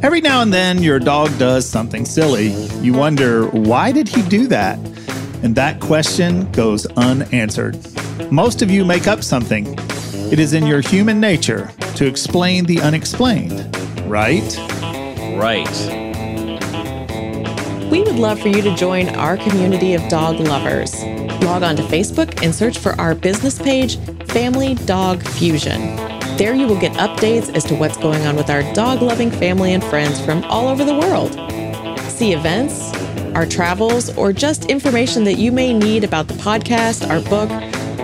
Every now and then, your dog does something silly. You wonder, why did he do that? And that question goes unanswered. Most of you make up something. It is in your human nature to explain the unexplained, right? Right. We would love for you to join our community of dog lovers. Log on to Facebook and search for our business page, Family Dog Fusion. There you will get updates as to what's going on with our dog loving family and friends from all over the world. See events, our travels, or just information that you may need about the podcast, our book,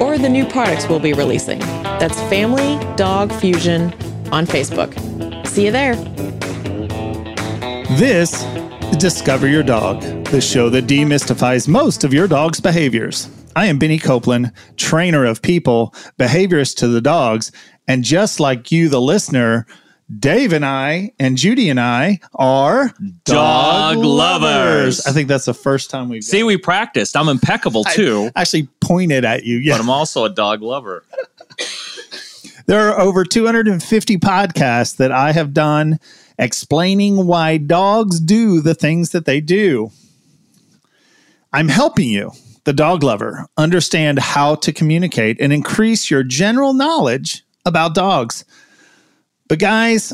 or the new products we'll be releasing. That's Family Dog Fusion on Facebook. See you there. This is Discover Your Dog, the show that demystifies most of your dog's behaviors. I am Benny Copeland, trainer of people, behaviorist to the dogs, and just like you, the listener, Dave and I and Judy and I are Dog lovers. I think that's the first time we've See, we practiced. I'm impeccable too, actually pointed at you. Yeah. but I'm also a dog lover. There are over 250 podcasts that I have done explaining why dogs do the things that they do. I'm helping you, the dog lover, understand how to communicate and increase your general knowledge about dogs. But, guys,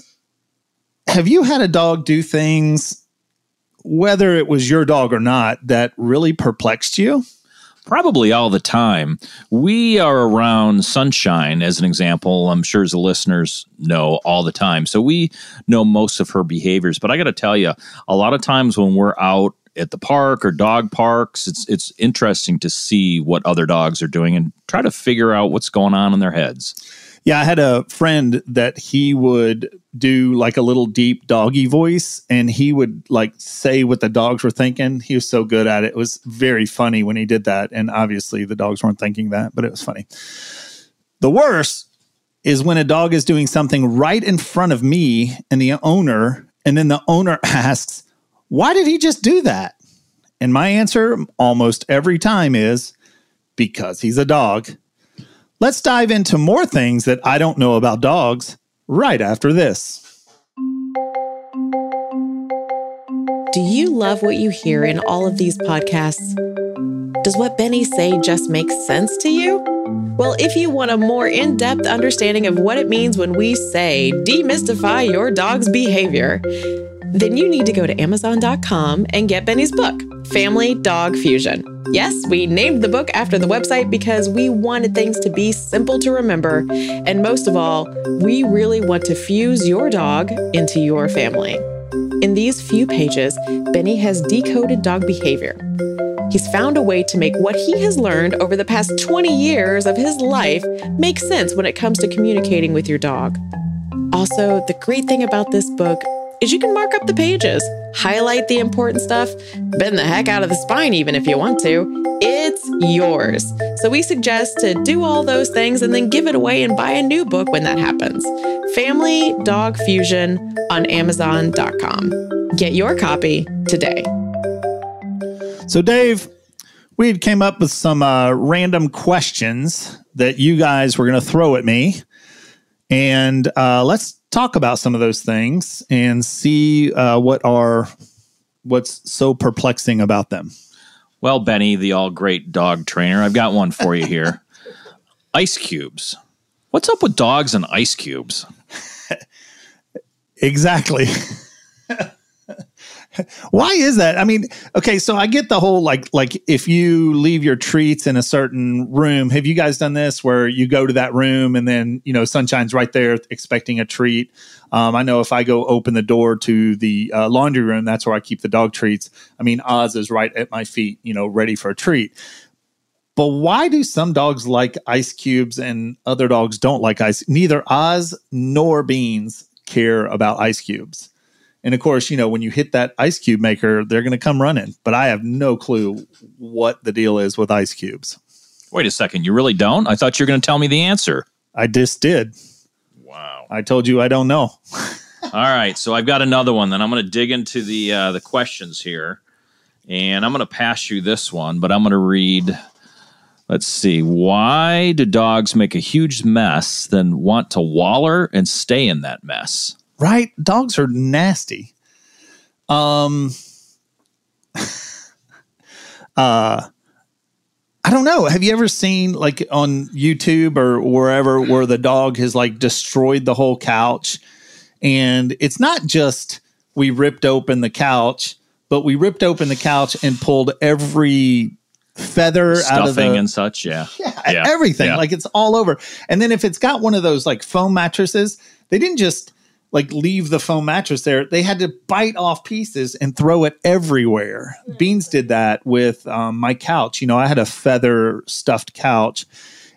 have you had a dog do things, whether it was your dog or not, that really perplexed you? Probably all the time. We are around Sunshine, as an example. I'm sure as the listeners know all the time. So we know most of her behaviors. But I got to tell you, a lot of times when we're out at the park or dog parks, it's it's interesting to see what other dogs are doing and try to figure out what's going on in their heads. Yeah, I had a friend that he would do like a little deep doggy voice and he would like say what the dogs were thinking. He was so good at it. It was very funny when he did that. And obviously the dogs weren't thinking that, but it was funny. The worst is when a dog is doing something right in front of me and the owner, and then the owner asks, Why did he just do that? And my answer almost every time is because he's a dog. Let's dive into more things that I don't know about dogs right after this. Do you love what you hear in all of these podcasts? Does what Benny say just make sense to you? Well, if you want a more in depth understanding of what it means when we say demystify your dog's behavior, then you need to go to Amazon.com and get Benny's book, Family Dog Fusion. Yes, we named the book after the website because we wanted things to be simple to remember. And most of all, we really want to fuse your dog into your family. In these few pages, Benny has decoded dog behavior. He's found a way to make what he has learned over the past 20 years of his life make sense when it comes to communicating with your dog. Also, the great thing about this book is you can mark up the pages, highlight the important stuff, bend the heck out of the spine even if you want to. It's yours. So we suggest to do all those things and then give it away and buy a new book when that happens. Family Dog Fusion on Amazon.com. Get your copy today. So, Dave, we had came up with some uh, random questions that you guys were going to throw at me, and uh, let's talk about some of those things and see uh, what are what's so perplexing about them. Well, Benny, the all great dog trainer, I've got one for you here. ice cubes. What's up with dogs and ice cubes? Exactly. Why is that? I mean, okay, so I get the whole like like if you leave your treats in a certain room, have you guys done this where you go to that room and then, you know, sunshine's right there expecting a treat? Um, I know if I go open the door to the uh, laundry room, that's where I keep the dog treats. I mean, Oz is right at my feet, you know, ready for a treat. But why do some dogs like ice cubes and other dogs don't like ice? Neither Oz nor Beans care about ice cubes. And of course, you know, when you hit that ice cube maker, they're going to come running. But I have no clue what the deal is with ice cubes. Wait a second. You really don't? I thought you were going to tell me the answer. I just did. Wow. I told you I don't know. All right. So I've got another one. Then I'm going to dig into the uh, the questions here, and I'm going to pass you this one, but I'm going to read. Let's see. Why do dogs make a huge mess, then want to waller and stay in that mess? Right? Dogs are nasty. Um uh I don't know. Have you ever seen like on YouTube or wherever where the dog has like destroyed the whole couch? And it's not just we ripped open the couch, but we ripped open the couch and pulled every feather out of the Stuffing and such. Yeah. yeah, Yeah. everything. Yeah. Like it's all over. And then if it's got one of those like foam mattresses, they didn't just like leave the foam mattress there. They had to bite off pieces and throw it everywhere. Beans did that with um, my couch. You know, I had a feather stuffed couch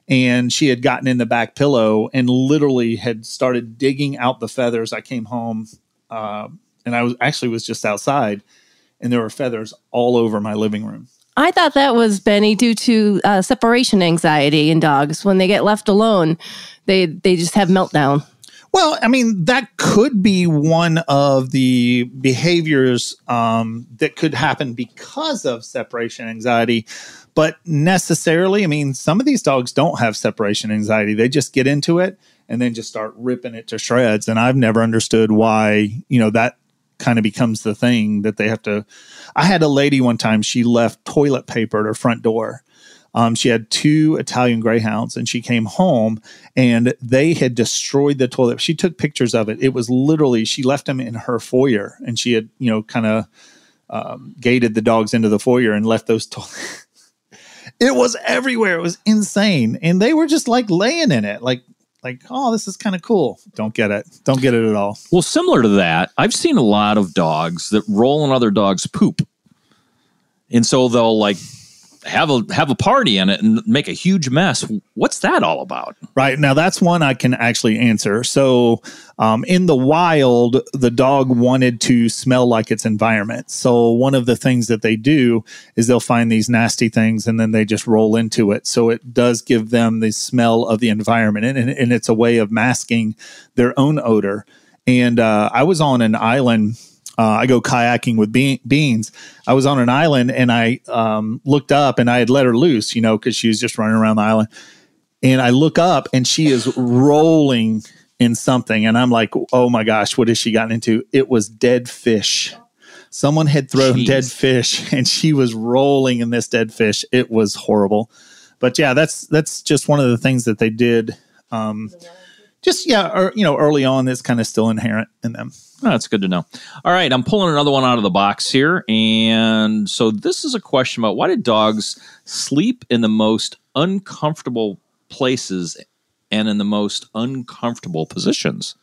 and she had gotten in the back pillow and literally had started digging out the feathers. I came home uh, and I was actually was just outside and there were feathers all over my living room. I thought that was Benny due to uh, separation anxiety in dogs. When they get left alone, they they just have meltdown. Well, I mean, that could be one of the behaviors um, that could happen because of separation anxiety. But necessarily, I mean, some of these dogs don't have separation anxiety. They just get into it and then just start ripping it to shreds. And I've never understood why, you know, that kind of becomes the thing that they have to. I had a lady one time, she left toilet paper at her front door. Um, she had two Italian greyhounds and she came home and they had destroyed the toilet. She took pictures of it. It was literally, she left them in her foyer and she had, you know, kind of um, gated the dogs into the foyer and left those toilets. it was everywhere. It was insane. And they were just like laying in it, like, like, oh, this is kind of cool. Don't get it. Don't get it at all. Well, similar to that, I've seen a lot of dogs that roll in other dogs' poop. And so they'll like have a have a party in it and make a huge mess. What's that all about? Right. Now, that's one I can actually answer. So, um, in the wild, the dog wanted to smell like its environment. So, one of the things that they do is they'll find these nasty things and then they just roll into it. So, it does give them the smell of the environment. And, and, it's a way of masking their own odor. And uh, I was on an island. Uh, I go kayaking with Be- Beans. I was on an island and I um, looked up and I had let her loose, you know, because she was just running around the island and I look up and she is rolling in something, and I'm like, oh my gosh, what has she gotten into? It was dead fish. Someone had thrown Jeez. dead fish, and she was rolling in this dead fish. It was horrible, but yeah, that's that's just one of the things that they did. Um, just yeah, or, you know, early on, that's kind of still inherent in them. Oh, that's good to know. All right, I'm pulling another one out of the box here. And so this is a question about why do dogs sleep in the most uncomfortable places and in the most uncomfortable positions?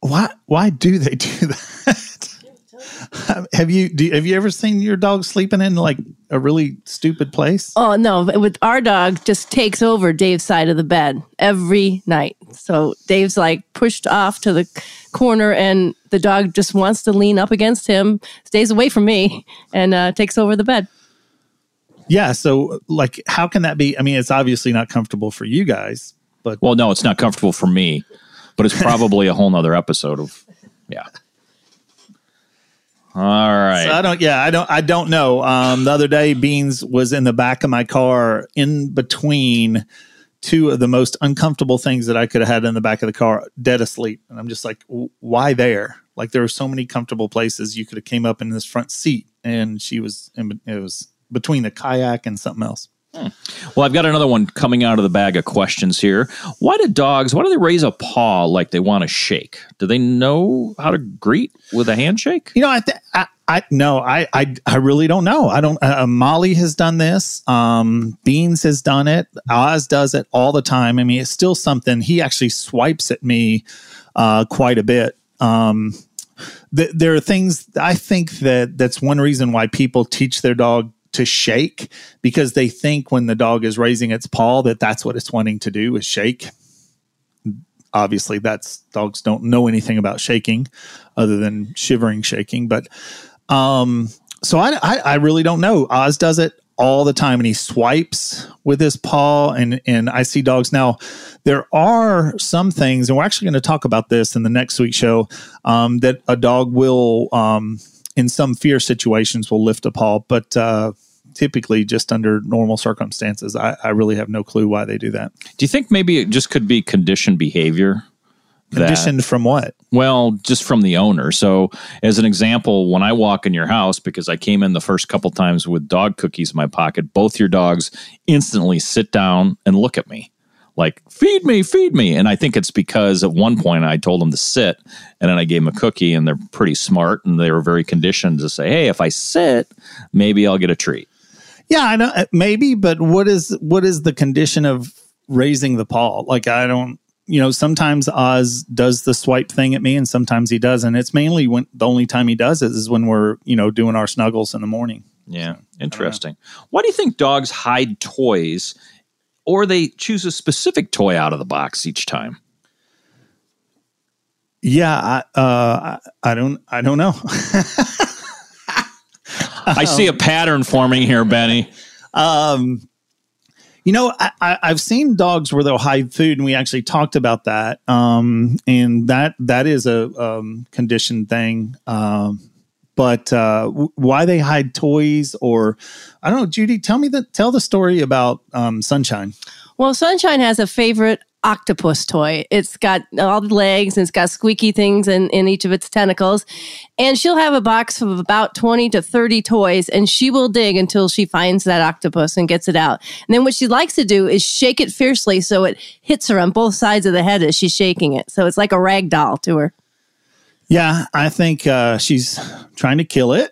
Why why do they do that? Have you do, have you ever seen your dog sleeping in like a really stupid place? Oh no! With our dog, just takes over Dave's side of the bed every night. So Dave's like pushed off to the corner, and the dog just wants to lean up against him, stays away from me, and uh, takes over the bed. Yeah. So, like, how can that be? I mean, it's obviously not comfortable for you guys, but Well, no, it's not comfortable for me, but it's probably a whole nother episode of, yeah. All right. so I don't. Yeah, I don't. I don't know. Um, the other day, Beans was in the back of my car, in between two of the most uncomfortable things that I could have had in the back of the car, dead asleep, and I'm just like, why there? Like, there were so many comfortable places you could have came up in this front seat, and she was. In, it was between the kayak and something else. Well, I've got another one coming out of the bag of questions here. Why do dogs, why do they raise a paw like they want to shake? Do they know how to greet with a handshake? You know, I, th- I, I no, I, I, I really don't know. I don't. Uh, Molly has done this. Um, Beans has done it. Oz does it all the time. I mean, it's still something. He actually swipes at me uh, quite a bit. Um, th- there are things I think that that's one reason why people teach their dog to shake because they think when the dog is raising its paw that that's what it's wanting to do is shake. obviously that's dogs don't know anything about shaking other than shivering shaking. But um, so I, I, I really don't know. Oz does it all the time and he swipes with his paw and and I see dogs now there are some things and we're actually going to talk about this in the next week show um, that a dog will um, in some fear situations will lift a paw but uh, typically just under normal circumstances I, I really have no clue why they do that Do you think maybe it just could be conditioned behavior? that- conditioned from what Well, just from the owner. So, as an example, when I walk in your house, because I came in the first couple times with dog cookies in my pocket, both your dogs instantly sit down and look at me like, feed me, feed me. And I think it's because at one point I told them to sit and then I gave them a cookie and they're pretty smart and they were very conditioned to say, hey, if I sit, maybe I'll get a treat. Yeah, I know uh, maybe, but what is what is the condition of raising the paw? Like I don't you know, sometimes Oz does the swipe thing at me and sometimes he doesn't. It's mainly when the only time he does it is when we're, you know, doing our snuggles in the morning. Yeah, interesting. Why do you think dogs hide toys or they choose a specific toy out of the box each time? Yeah, I uh I, don't I don't know. I see a pattern forming here, Benny. Um, you know, I, I, I've seen dogs where they'll hide food, and we actually talked about that. Um, and that that is a um, conditioned thing. Um, but uh, w- why they hide toys, or I don't know, Judy, tell me the tell the story about um, Sunshine. Well, Sunshine has a favorite octopus toy. It's got all the legs and it's got squeaky things in, in each of its tentacles. And she'll have a box of about 20 to 30 toys and she will dig until she finds that octopus and gets it out. And then what she likes to do is shake it fiercely so it hits her on both sides of the head as she's shaking it. So it's like a rag doll to her. Yeah, I think uh, she's trying to kill it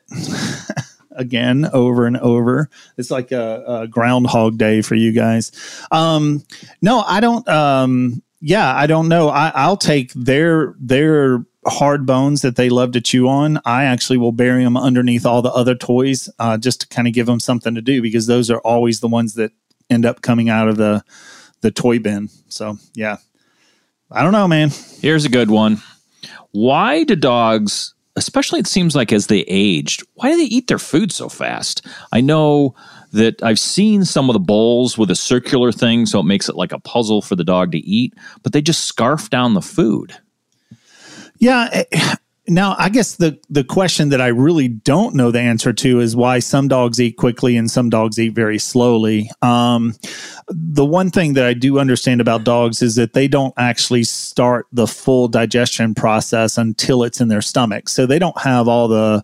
again over and over. It's like a, a Groundhog Day for you guys. Um, no, I don't. Um, yeah, I don't know. I, I'll take their their hard bones that they love to chew on. I actually will bury them underneath all the other toys uh, just to kind of give them something to do because those are always the ones that end up coming out of the the toy bin. So yeah, I don't know, man. Here's a good one. Why do dogs, especially it seems like as they aged, why do they eat their food so fast? I know that I've seen some of the bowls with a circular thing, so it makes it like a puzzle for the dog to eat, but they just scarf down the food. Yeah. Eh, Now, I guess the the question that I really don't know the answer to is why some dogs eat quickly and some dogs eat very slowly. Um, the one thing that I do understand about dogs is that they don't actually start the full digestion process until it's in their stomach. So they don't have all the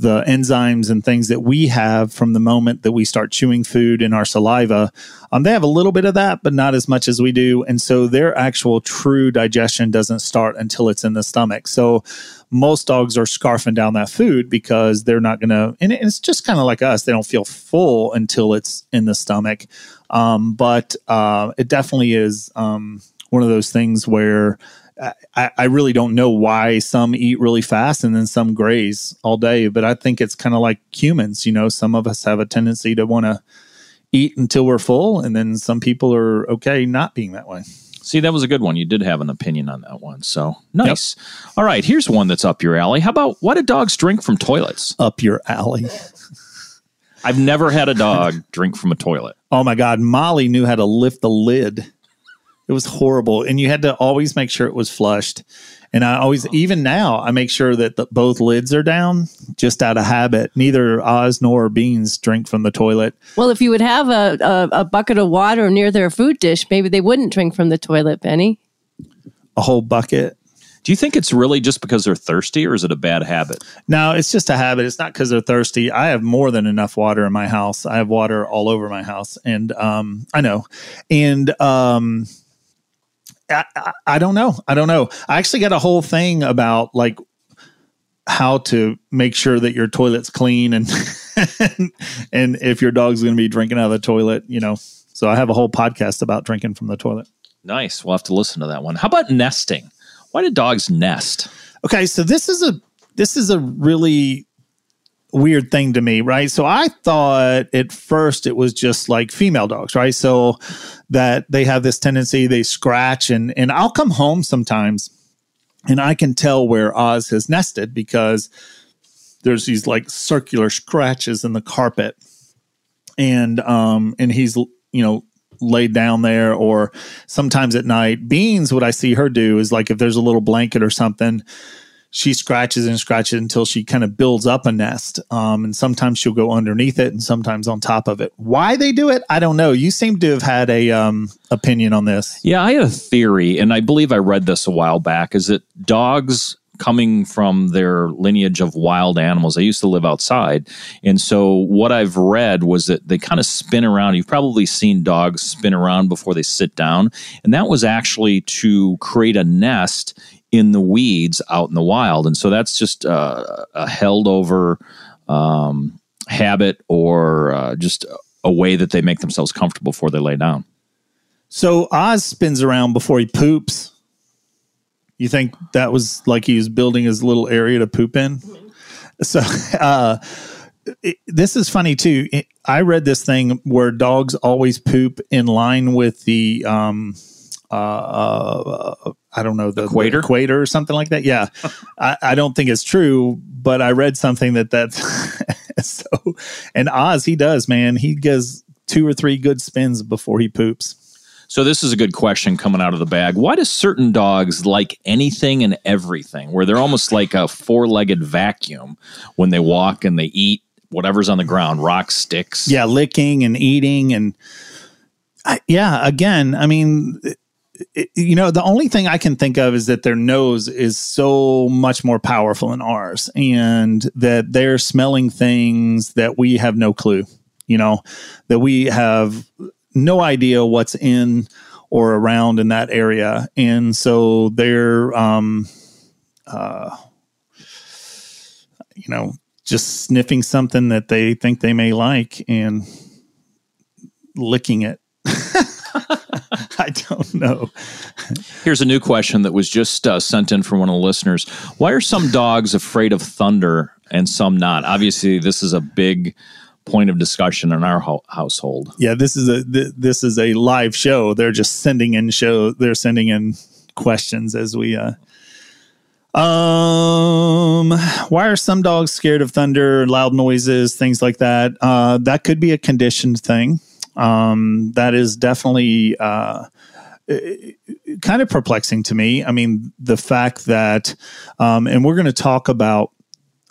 the enzymes and things that we have from the moment that we start chewing food in our saliva. Um, they have a little bit of that, but not as much as we do. And so their actual true digestion doesn't start until it's in the stomach. So most dogs are scarfing down that food because they're not going to, and it's just kind of like us. They don't feel full until it's in the stomach. Um, but uh, it definitely is um, one of those things where I, I really don't know why some eat really fast and then some graze all day. But I think it's kind of like humans. You know, some of us have a tendency to want to eat until we're full, and then some people are okay not being that way. See, that was a good one. You did have an opinion on that one. So nice. All right, here's one that's up your alley. How about why do dogs drink from toilets? Up your alley. I've never had a dog drink from a toilet. Oh my God. Molly knew how to lift the lid. It was horrible. And you had to always make sure it was flushed. And I always, even now, I make sure that the, both lids are down just out of habit. Neither Oz nor Beans drink from the toilet. Well, if you would have a, a, a bucket of water near their food dish, maybe they wouldn't drink from the toilet, Benny. A whole bucket. Do you think it's really just because they're thirsty or is it a bad habit? No, it's just a habit. It's not because they're thirsty. I have more than enough water in my house. I have water all over my house, and um, I know. And um, I, I, I don't know. I don't know. I actually got a whole thing about like how to make sure that your toilet's clean and and if your dog's going to be drinking out of the toilet, you know. So I have a whole podcast about drinking from the toilet. Nice. We'll have to listen to that one. How about nesting? Why do dogs nest? Okay, so this is a this is a really weird thing to me, right? So I thought at first it was just like female dogs, right? So that they have this tendency they scratch and and I'll come home sometimes and I can tell where Oz has nested because there's these like circular scratches in the carpet. And um and he's you know laid down there or sometimes at night beans what i see her do is like if there's a little blanket or something she scratches and scratches until she kind of builds up a nest. Um, and sometimes she'll go underneath it and sometimes on top of it. Why they do it, I don't know. You seem to have had a um, opinion on this. Yeah, I had a theory, and I believe I read this a while back. Is that dogs coming from their lineage of wild animals. They used to live outside. And so what I've read was that they kind of spin around. You've probably seen dogs spin around before they sit down. And that was actually to create a nest in the weeds out in the wild. And so that's just uh, a held over um, habit or uh, just a way that they make themselves comfortable before they lay down. So Oz spins around before he poops. You think that was like he was building his little area to poop in? So uh, it, this is funny too. It, I read this thing where dogs always poop in line with the um, uh, uh, I don't know the equator, the equator or something like that. Yeah, I, I, don't think it's true, but I read something that that's so. And Oz, he does, man. He does two or three good spins before he poops. So this is a good question coming out of the bag. Why do certain dogs like anything and everything, where they're almost like a four-legged vacuum when they walk and they eat whatever's on the ground, rocks, sticks? Yeah, licking and eating and. I, yeah, again, I mean, you know, the only thing I can think of is that their nose is so much more powerful than ours, and that they're smelling things that we have no clue. You know, that we have no idea what's in or around in that area, and so they're, um, uh, you know, just sniffing something that they think they may like and licking it. I don't know. Here's a new question that was just uh, sent in from one of the listeners. Why are some dogs afraid of thunder and some not? Obviously, this is a big point of discussion in our ho- household. Yeah, this is a th- this is a live show. They're just sending in show. They're sending in questions as we. Uh, um, why are some dogs scared of thunder, loud noises, things like that? Uh, that could be a conditioned thing. Um, that is definitely uh, kind of perplexing to me. I mean, the fact that, um, and we're going to talk about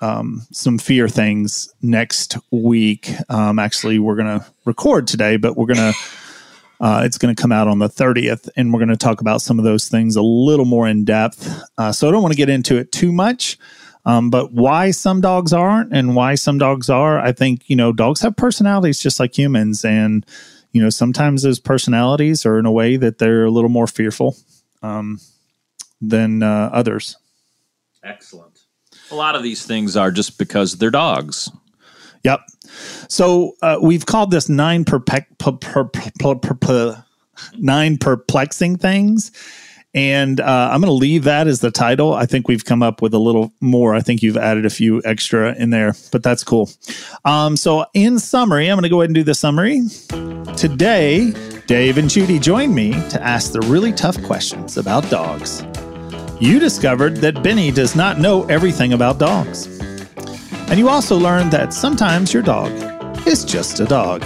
um, some fear things next week. Um, actually, we're going to record today, but we're going to. Uh, it's going to come out on the 30th, and we're going to talk about some of those things a little more in depth. Uh, so I don't want to get into it too much. Um, but why some dogs aren't and why some dogs are, I think, you know, dogs have personalities just like humans. And, you know, sometimes those personalities are in a way that they're a little more fearful um, than uh, others. Excellent. A lot of these things are just because they're dogs. Yep. So uh, we've called this nine perpe- per- per- per- nine perplexing things and uh, I'm going to leave that as the title. I think we've come up with a little more. I think you've added a few extra in there, but that's cool. Um, so, in summary, I'm going to go ahead and do the summary. Today, Dave and Judy joined me to ask the really tough questions about dogs. You discovered that Benny does not know everything about dogs. And you also learned that sometimes your dog is just a dog.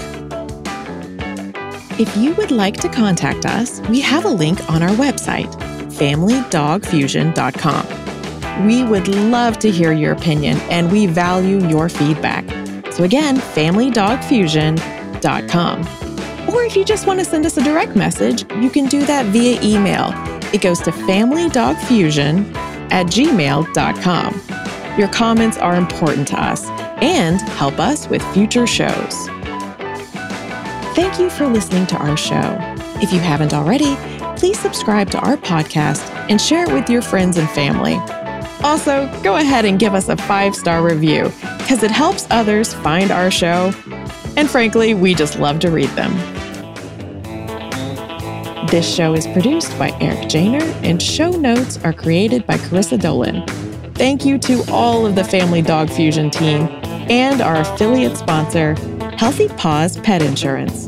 If you would like to contact us, we have a link on our website, familydogfusion.com. We would love to hear your opinion and we value your feedback. So, again, familydogfusion.com. Or if you just want to send us a direct message, you can do that via email. It goes to familydogfusion at gmail.com. Your comments are important to us and help us with future shows. Thank you for listening to our show. If you haven't already, please subscribe to our podcast and share it with your friends and family. Also, go ahead and give us a five star review because it helps others find our show. And frankly, we just love to read them. This show is produced by Eric Janer, and show notes are created by Carissa Dolan. Thank you to all of the Family Dog Fusion team and our affiliate sponsor, Healthy Paws Pet Insurance.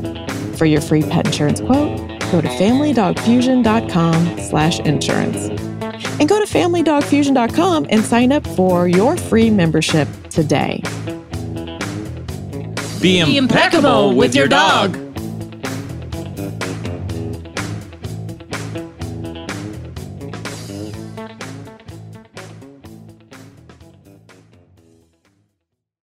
For your free pet insurance quote, go to familydogfusion.com slash insurance. And go to familydogfusion.com and sign up for your free membership today. Be, impeccable with your dog.